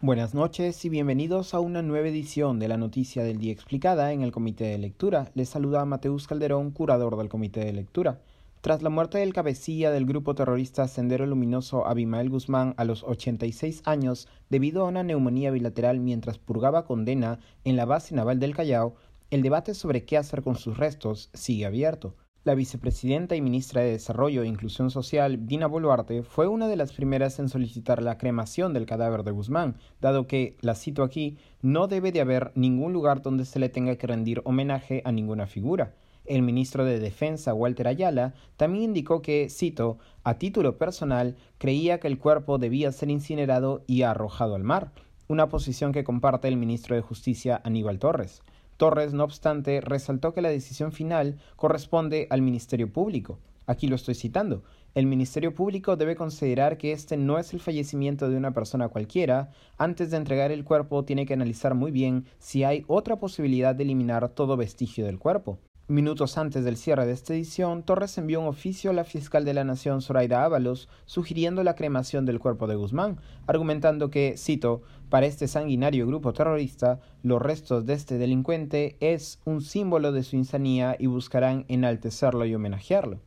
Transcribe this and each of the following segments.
Buenas noches y bienvenidos a una nueva edición de la Noticia del Día Explicada en el Comité de Lectura. Les saluda Mateus Calderón, curador del Comité de Lectura. Tras la muerte del cabecilla del grupo terrorista Sendero Luminoso Abimael Guzmán a los 86 años debido a una neumonía bilateral mientras purgaba condena en la base naval del Callao, el debate sobre qué hacer con sus restos sigue abierto. La vicepresidenta y ministra de Desarrollo e Inclusión Social, Dina Boluarte, fue una de las primeras en solicitar la cremación del cadáver de Guzmán, dado que, la cito aquí, no debe de haber ningún lugar donde se le tenga que rendir homenaje a ninguna figura. El ministro de Defensa, Walter Ayala, también indicó que, cito, a título personal, creía que el cuerpo debía ser incinerado y arrojado al mar, una posición que comparte el ministro de Justicia, Aníbal Torres. Torres, no obstante, resaltó que la decisión final corresponde al Ministerio Público. Aquí lo estoy citando. El Ministerio Público debe considerar que este no es el fallecimiento de una persona cualquiera. Antes de entregar el cuerpo tiene que analizar muy bien si hay otra posibilidad de eliminar todo vestigio del cuerpo. Minutos antes del cierre de esta edición, Torres envió un oficio a la fiscal de la Nación, Zoraida Ábalos, sugiriendo la cremación del cuerpo de Guzmán, argumentando que, cito, para este sanguinario grupo terrorista, los restos de este delincuente es un símbolo de su insanía y buscarán enaltecerlo y homenajearlo.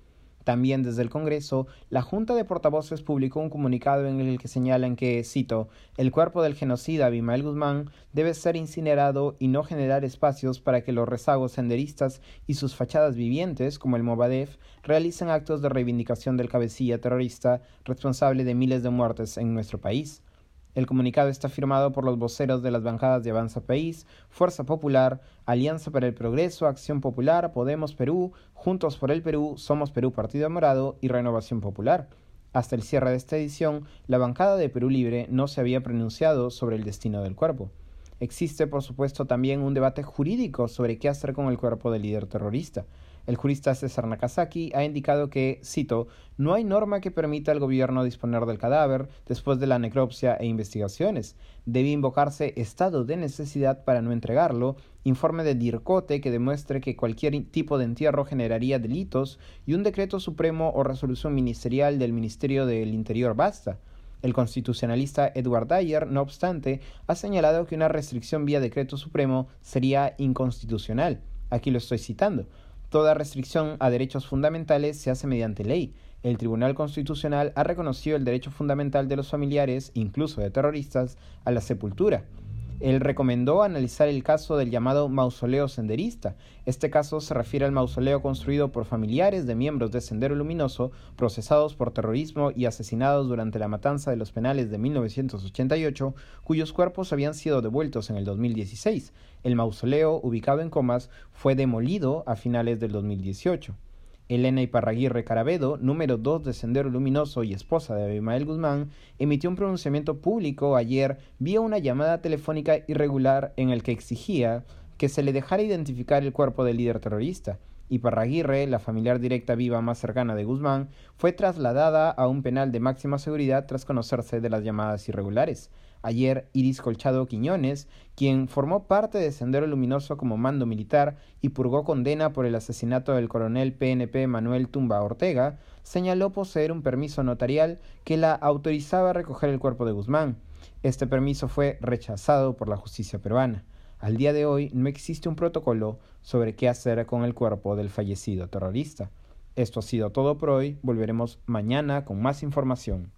También desde el Congreso, la Junta de Portavoces publicó un comunicado en el que señalan que, cito, el cuerpo del genocida Abimael Guzmán debe ser incinerado y no generar espacios para que los rezagos senderistas y sus fachadas vivientes, como el Movadef, realicen actos de reivindicación del cabecilla terrorista responsable de miles de muertes en nuestro país. El comunicado está firmado por los voceros de las bancadas de Avanza País, Fuerza Popular, Alianza para el Progreso, Acción Popular, Podemos Perú, Juntos por el Perú, Somos Perú Partido Morado y Renovación Popular. Hasta el cierre de esta edición, la bancada de Perú Libre no se había pronunciado sobre el destino del cuerpo. Existe, por supuesto, también un debate jurídico sobre qué hacer con el cuerpo del líder terrorista. El jurista César Nakazaki ha indicado que, cito, no hay norma que permita al gobierno disponer del cadáver después de la necropsia e investigaciones. Debe invocarse estado de necesidad para no entregarlo, informe de DIRCOTE que demuestre que cualquier tipo de entierro generaría delitos y un decreto supremo o resolución ministerial del Ministerio del Interior basta. El constitucionalista Edward Dyer, no obstante, ha señalado que una restricción vía decreto supremo sería inconstitucional. Aquí lo estoy citando. Toda restricción a derechos fundamentales se hace mediante ley. El Tribunal Constitucional ha reconocido el derecho fundamental de los familiares, incluso de terroristas, a la sepultura. Él recomendó analizar el caso del llamado mausoleo senderista. Este caso se refiere al mausoleo construido por familiares de miembros de Sendero Luminoso procesados por terrorismo y asesinados durante la matanza de los penales de 1988, cuyos cuerpos habían sido devueltos en el 2016. El mausoleo, ubicado en Comas, fue demolido a finales del 2018. Elena Iparraguirre Carabedo, número 2 de Sendero Luminoso y esposa de Abimael Guzmán, emitió un pronunciamiento público ayer vía una llamada telefónica irregular en el que exigía que se le dejara identificar el cuerpo del líder terrorista. Iparraguirre, la familiar directa viva más cercana de Guzmán, fue trasladada a un penal de máxima seguridad tras conocerse de las llamadas irregulares. Ayer, Iris Colchado Quiñones, quien formó parte de Sendero Luminoso como mando militar y purgó condena por el asesinato del coronel PNP Manuel Tumba Ortega, señaló poseer un permiso notarial que la autorizaba a recoger el cuerpo de Guzmán. Este permiso fue rechazado por la justicia peruana. Al día de hoy no existe un protocolo sobre qué hacer con el cuerpo del fallecido terrorista. Esto ha sido todo por hoy. Volveremos mañana con más información.